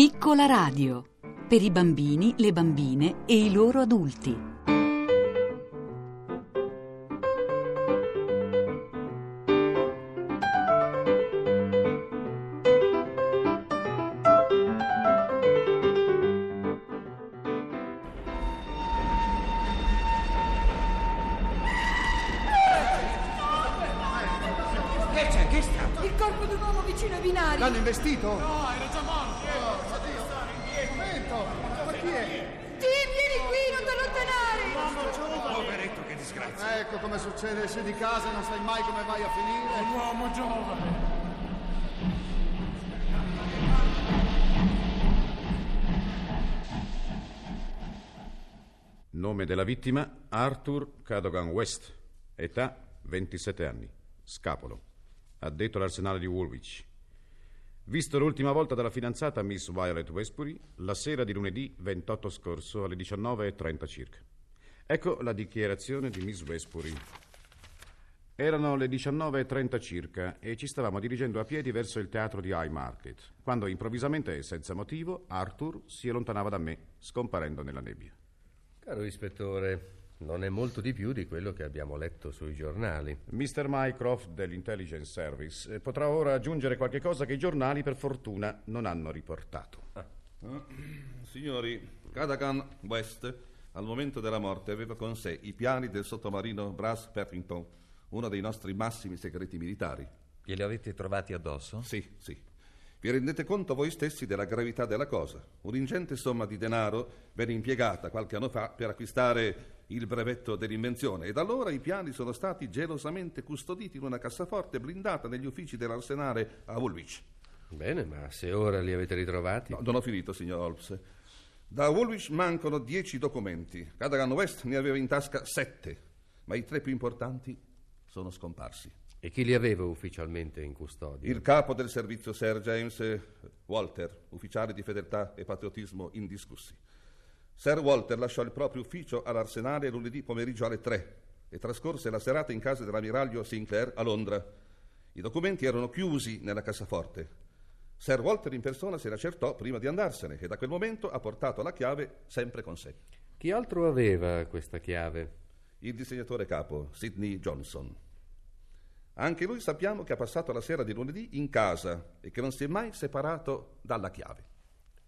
Piccola radio. Per i bambini, le bambine e i loro adulti. Che c'è? Che è stato? Il corpo di un uomo vicino ai binari. L'hanno investito? No, era già morto. È? Tim, vieni qui, non ti allontanare. Poveretto, che disgrazia. Ecco come succede, esci di casa e non sai mai come vai a finire. Un uomo giovane. Nome della vittima Arthur Cadogan West. Età 27 anni. Scapolo. Addetto all'arsenale di Woolwich. Visto l'ultima volta dalla fidanzata Miss Violet Westbury la sera di lunedì 28 scorso alle 19.30 circa. Ecco la dichiarazione di Miss Westbury. Erano le 19.30 circa e ci stavamo dirigendo a piedi verso il teatro di High Market, quando improvvisamente e senza motivo Arthur si allontanava da me, scomparendo nella nebbia. Caro ispettore, non è molto di più di quello che abbiamo letto sui giornali. Mr. Mycroft dell'Intelligence Service eh, potrà ora aggiungere qualche cosa che i giornali, per fortuna, non hanno riportato. Signori, Cadagan West al momento della morte aveva con sé i piani del sottomarino Brass Paddington, uno dei nostri massimi segreti militari. Glieli avete trovati addosso? Sì, sì. Vi rendete conto voi stessi della gravità della cosa? Un'ingente somma di denaro venne impiegata qualche anno fa per acquistare il brevetto dell'invenzione e da allora i piani sono stati gelosamente custoditi in una cassaforte blindata negli uffici dell'arsenale a Woolwich. Bene, ma se ora li avete ritrovati... No, non ho finito, signor Holmes. Da Woolwich mancano dieci documenti. Cadagan West ne aveva in tasca sette, ma i tre più importanti sono scomparsi. E chi li aveva ufficialmente in custodia? Il capo del servizio Sir James Walter, ufficiale di fedeltà e patriottismo indiscussi. Sir Walter lasciò il proprio ufficio all'Arsenale lunedì pomeriggio alle tre e trascorse la serata in casa dell'ammiraglio Sinclair a Londra. I documenti erano chiusi nella cassaforte. Sir Walter in persona se ne accertò prima di andarsene e da quel momento ha portato la chiave sempre con sé. Chi altro aveva questa chiave? Il disegnatore capo, Sidney Johnson. Anche lui sappiamo che ha passato la sera di lunedì in casa e che non si è mai separato dalla chiave.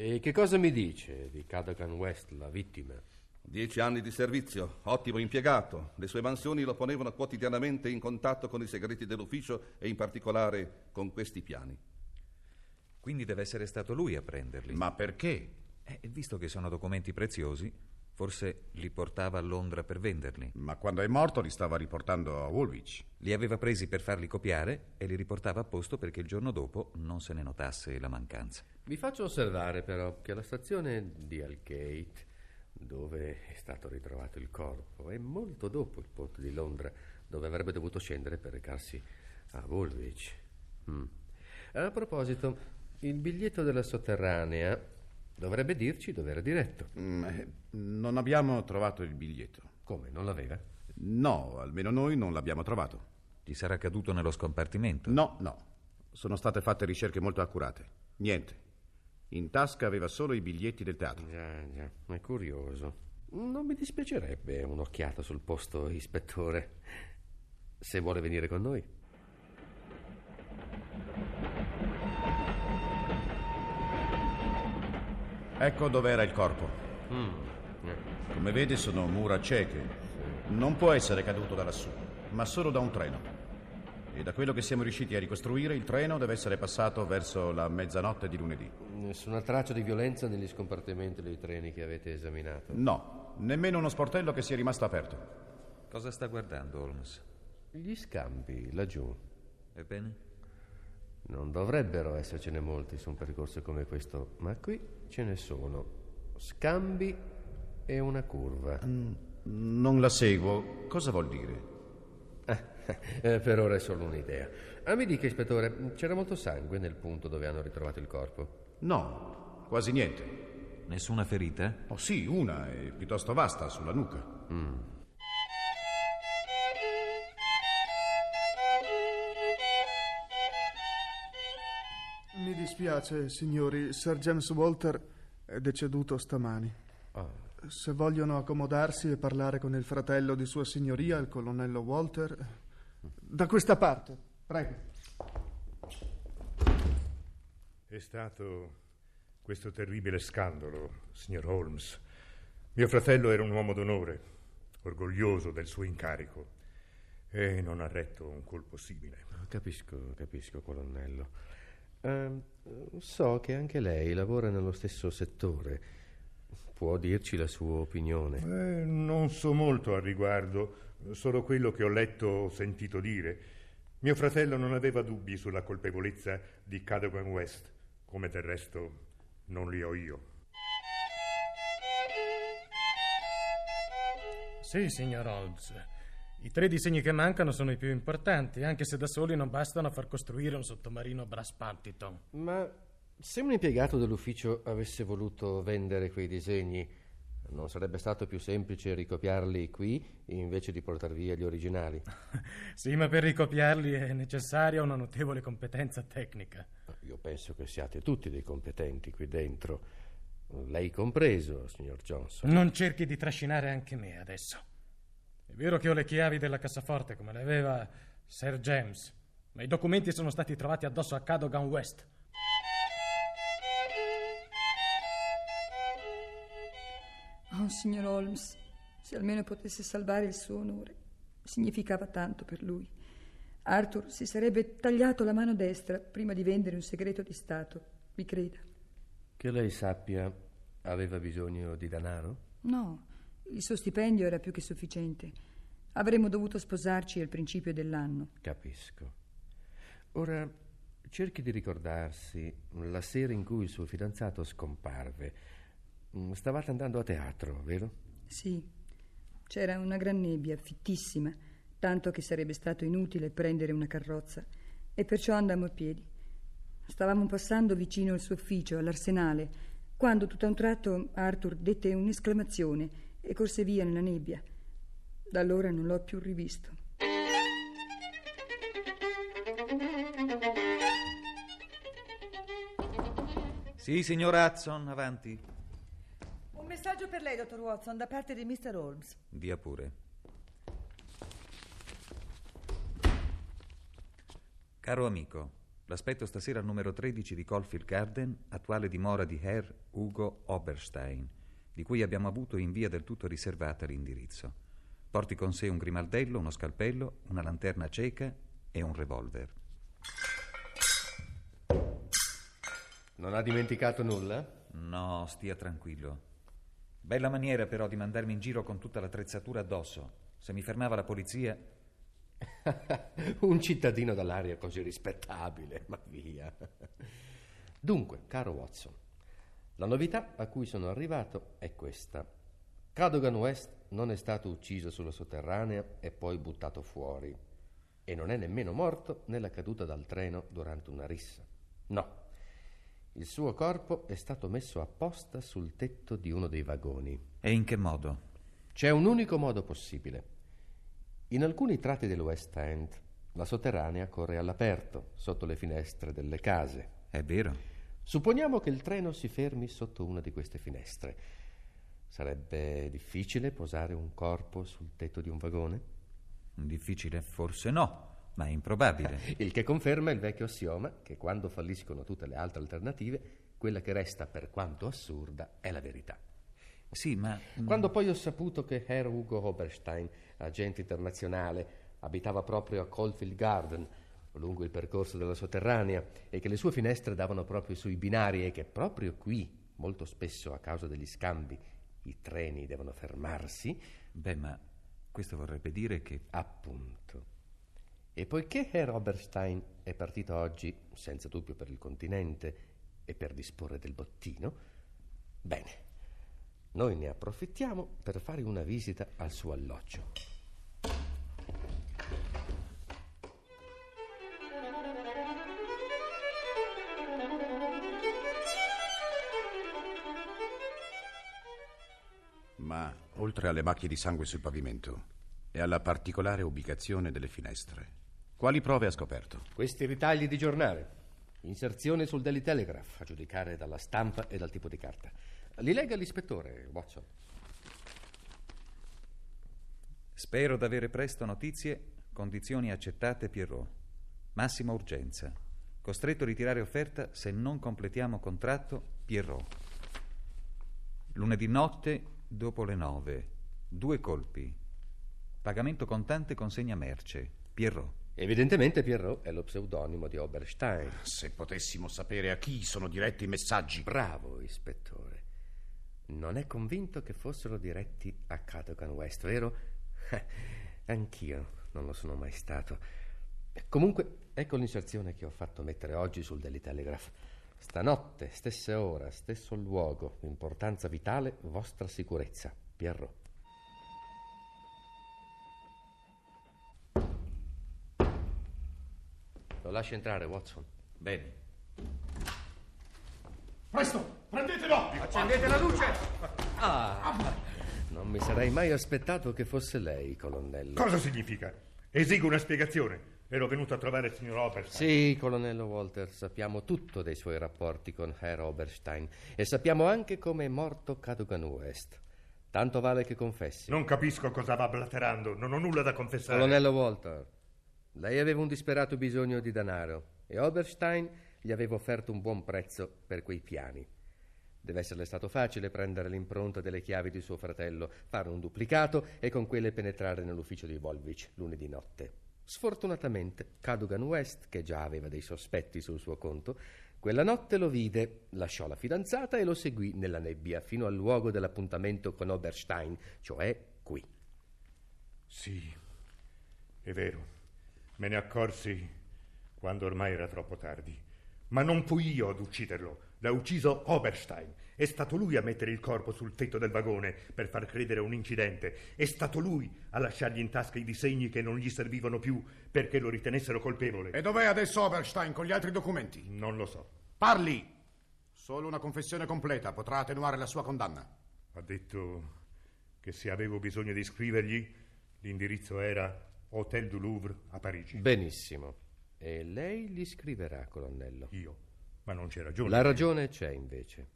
E che cosa mi dice di Cadagan West, la vittima? Dieci anni di servizio, ottimo impiegato. Le sue mansioni lo ponevano quotidianamente in contatto con i segreti dell'ufficio e in particolare con questi piani. Quindi deve essere stato lui a prenderli. Ma perché? Eh, visto che sono documenti preziosi, forse li portava a Londra per venderli. Ma quando è morto li stava riportando a Woolwich. Li aveva presi per farli copiare e li riportava a posto perché il giorno dopo non se ne notasse la mancanza. Vi faccio osservare però che la stazione di Algate, dove è stato ritrovato il corpo, è molto dopo il ponte di Londra, dove avrebbe dovuto scendere per recarsi a Woolwich. Mm. A proposito, il biglietto della sotterranea dovrebbe dirci dove era diretto. Mm, eh, non abbiamo trovato il biglietto. Come, non l'aveva? No, almeno noi non l'abbiamo trovato. Ti sarà caduto nello scompartimento? No, no. Sono state fatte ricerche molto accurate. Niente. In tasca aveva solo i biglietti del teatro. Già, già, è curioso. Non mi dispiacerebbe un'occhiata sul posto, ispettore. Se vuole venire con noi. Ecco dov'era il corpo. Mm. Come vede sono mura cieche. Non può essere caduto da lassù, ma solo da un treno. E da quello che siamo riusciti a ricostruire, il treno deve essere passato verso la mezzanotte di lunedì. Nessuna traccia di violenza negli scompartimenti dei treni che avete esaminato? No, nemmeno uno sportello che sia rimasto aperto. Cosa sta guardando, Holmes? Gli scambi laggiù. Ebbene? Non dovrebbero essercene molti su un percorso come questo, ma qui ce ne sono. Scambi e una curva. Non la seguo. Cosa vuol dire? Eh, per ora è solo un'idea. Ah, mi dica, ispettore, c'era molto sangue nel punto dove hanno ritrovato il corpo? No, quasi niente. Nessuna ferita? Oh sì, una è piuttosto vasta sulla nuca. Mi dispiace, signori. Sir James Walter è deceduto stamani. Se vogliono accomodarsi e parlare con il fratello di Sua Signoria, il colonnello Walter. Da questa parte, prego. È stato questo terribile scandalo, signor Holmes. Mio fratello era un uomo d'onore, orgoglioso del suo incarico, e non ha retto un colpo simile. Capisco, capisco, colonnello. Ehm, so che anche lei lavora nello stesso settore. Può dirci la sua opinione? Eh, non so molto al riguardo, solo quello che ho letto o sentito dire. Mio fratello non aveva dubbi sulla colpevolezza di Cadogan West, come del resto non li ho io. Sì, signor Holmes. I tre disegni che mancano sono i più importanti, anche se da soli non bastano a far costruire un sottomarino Brass Pantiton. Ma se un impiegato dell'ufficio avesse voluto vendere quei disegni, non sarebbe stato più semplice ricopiarli qui invece di portar via gli originali? sì, ma per ricopiarli è necessaria una notevole competenza tecnica. Io penso che siate tutti dei competenti qui dentro. Lei compreso, signor Johnson. Non cerchi di trascinare anche me adesso. È vero che ho le chiavi della cassaforte come le aveva Sir James, ma i documenti sono stati trovati addosso a Cadogan West. Oh, signor Holmes, se almeno potesse salvare il suo onore, significava tanto per lui. Arthur si sarebbe tagliato la mano destra prima di vendere un segreto di Stato, mi creda. Che lei sappia, aveva bisogno di denaro? No, il suo stipendio era più che sufficiente. Avremmo dovuto sposarci al principio dell'anno. Capisco. Ora cerchi di ricordarsi la sera in cui il suo fidanzato scomparve. Stavate andando a teatro, vero? Sì. C'era una gran nebbia, fittissima, tanto che sarebbe stato inutile prendere una carrozza, e perciò andammo a piedi. Stavamo passando vicino al suo ufficio, all'arsenale, quando tutto a un tratto Arthur dette un'esclamazione e corse via nella nebbia. Da allora non l'ho più rivisto. Sì, signor Hudson, avanti. Un messaggio per lei, dottor Watson, da parte di Mr. Holmes. Dia pure. Caro amico, l'aspetto stasera al numero 13 di Caulfield Garden, attuale dimora di Herr Ugo Oberstein, di cui abbiamo avuto in via del tutto riservata l'indirizzo. Porti con sé un grimaldello, uno scalpello, una lanterna cieca e un revolver. Non ha dimenticato nulla? No, stia tranquillo. Bella maniera però di mandarmi in giro con tutta l'attrezzatura addosso. Se mi fermava la polizia... Un cittadino dall'aria così rispettabile, ma via. Dunque, caro Watson, la novità a cui sono arrivato è questa. Cadogan West non è stato ucciso sulla sotterranea e poi buttato fuori. E non è nemmeno morto nella caduta dal treno durante una rissa. No. Il suo corpo è stato messo apposta sul tetto di uno dei vagoni. E in che modo? C'è un unico modo possibile. In alcuni tratti del West End la sotterranea corre all'aperto, sotto le finestre delle case. È vero. Supponiamo che il treno si fermi sotto una di queste finestre. Sarebbe difficile posare un corpo sul tetto di un vagone? Difficile forse no, ma è improbabile. il che conferma il vecchio assioma che quando falliscono tutte le altre alternative, quella che resta, per quanto assurda, è la verità. Sì, ma... Quando poi ho saputo che Herr Ugo Oberstein, agente internazionale, abitava proprio a Caulfield Garden, lungo il percorso della sotterranea, e che le sue finestre davano proprio sui binari e che proprio qui, molto spesso a causa degli scambi, i treni devono fermarsi. Beh, ma questo vorrebbe dire che... Appunto. E poiché Herr Oberstein è partito oggi, senza dubbio per il continente e per disporre del bottino, bene, noi ne approfittiamo per fare una visita al suo alloggio. Ma oltre alle macchie di sangue sul pavimento e alla particolare ubicazione delle finestre, quali prove ha scoperto? Questi ritagli di giornale. Inserzione sul Daily Telegraph, a giudicare dalla stampa e dal tipo di carta. Li legga l'ispettore, Watson. Spero d'avere presto notizie. Condizioni accettate, Pierrot. Massima urgenza. Costretto a ritirare offerta se non completiamo contratto, Pierrot. Lunedì notte, dopo le nove. Due colpi. Pagamento contante consegna merce. Pierrot. Evidentemente Pierrot è lo pseudonimo di Oberstein. Se potessimo sapere a chi sono diretti i messaggi. Bravo, ispettore. Non è convinto che fossero diretti a Cadogan West, vero? Anch'io non lo sono mai stato. Comunque, ecco l'inserzione che ho fatto mettere oggi sul Daily Telegraph. Stanotte, stesse ora, stesso luogo, importanza vitale, vostra sicurezza. Pierrot. Lo lasci entrare, Watson. Bene. Presto, prendetelo! Accendete la luce! Ah, non mi sarei mai aspettato che fosse lei, colonnello. Cosa significa? Esigo una spiegazione. Ero venuto a trovare il signor Oberstein. Sì, colonnello Walter, sappiamo tutto dei suoi rapporti con Herr Oberstein e sappiamo anche come è morto Cadogan West. Tanto vale che confessi. Non capisco cosa va blaterando, non ho nulla da confessare. Colonnello Walter, lei aveva un disperato bisogno di denaro e Oberstein gli aveva offerto un buon prezzo per quei piani. Deve esserle stato facile prendere l'impronta delle chiavi di suo fratello, fare un duplicato e con quelle penetrare nell'ufficio di Volvich lunedì notte. Sfortunatamente, Cadogan West, che già aveva dei sospetti sul suo conto, quella notte lo vide, lasciò la fidanzata e lo seguì nella nebbia fino al luogo dell'appuntamento con Oberstein, cioè qui. Sì, è vero. Me ne accorsi quando ormai era troppo tardi. Ma non fui io ad ucciderlo. L'ha ucciso Oberstein. È stato lui a mettere il corpo sul tetto del vagone per far credere a un incidente. È stato lui a lasciargli in tasca i disegni che non gli servivano più perché lo ritenessero colpevole. E dov'è adesso Oberstein con gli altri documenti? Non lo so. Parli! Solo una confessione completa potrà attenuare la sua condanna. Ha detto che se avevo bisogno di scrivergli, l'indirizzo era Hotel du Louvre a Parigi. Benissimo. E lei gli scriverà, colonnello. Io? Ma non c'è ragione. La ragione c'è, invece.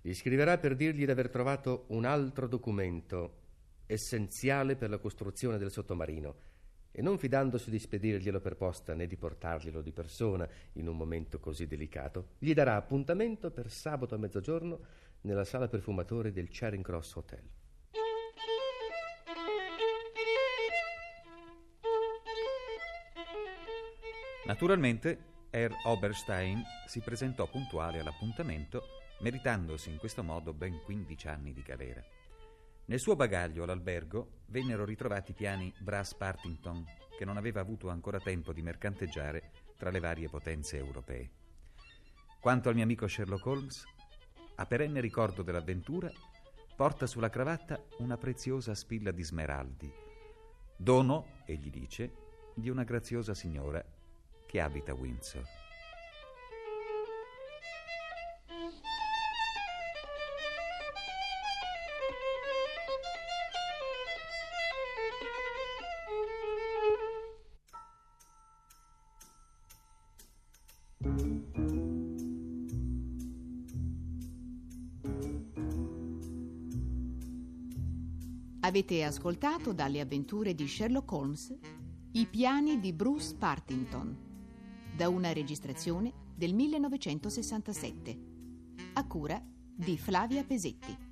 Gli scriverà per dirgli di aver trovato un altro documento essenziale per la costruzione del sottomarino e non fidandosi di spedirglielo per posta né di portarglielo di persona in un momento così delicato, gli darà appuntamento per sabato a mezzogiorno nella sala perfumatori del Charing Cross Hotel. Naturalmente, Herr Oberstein si presentò puntuale all'appuntamento, meritandosi in questo modo ben 15 anni di galera. Nel suo bagaglio all'albergo vennero ritrovati i piani Brass Partington, che non aveva avuto ancora tempo di mercanteggiare tra le varie potenze europee. Quanto al mio amico Sherlock Holmes, a perenne ricordo dell'avventura, porta sulla cravatta una preziosa spilla di smeraldi, dono, egli dice, di una graziosa signora che abita Windsor. Avete ascoltato dalle avventure di Sherlock Holmes i piani di Bruce Partington, da una registrazione del 1967, a cura di Flavia Pesetti.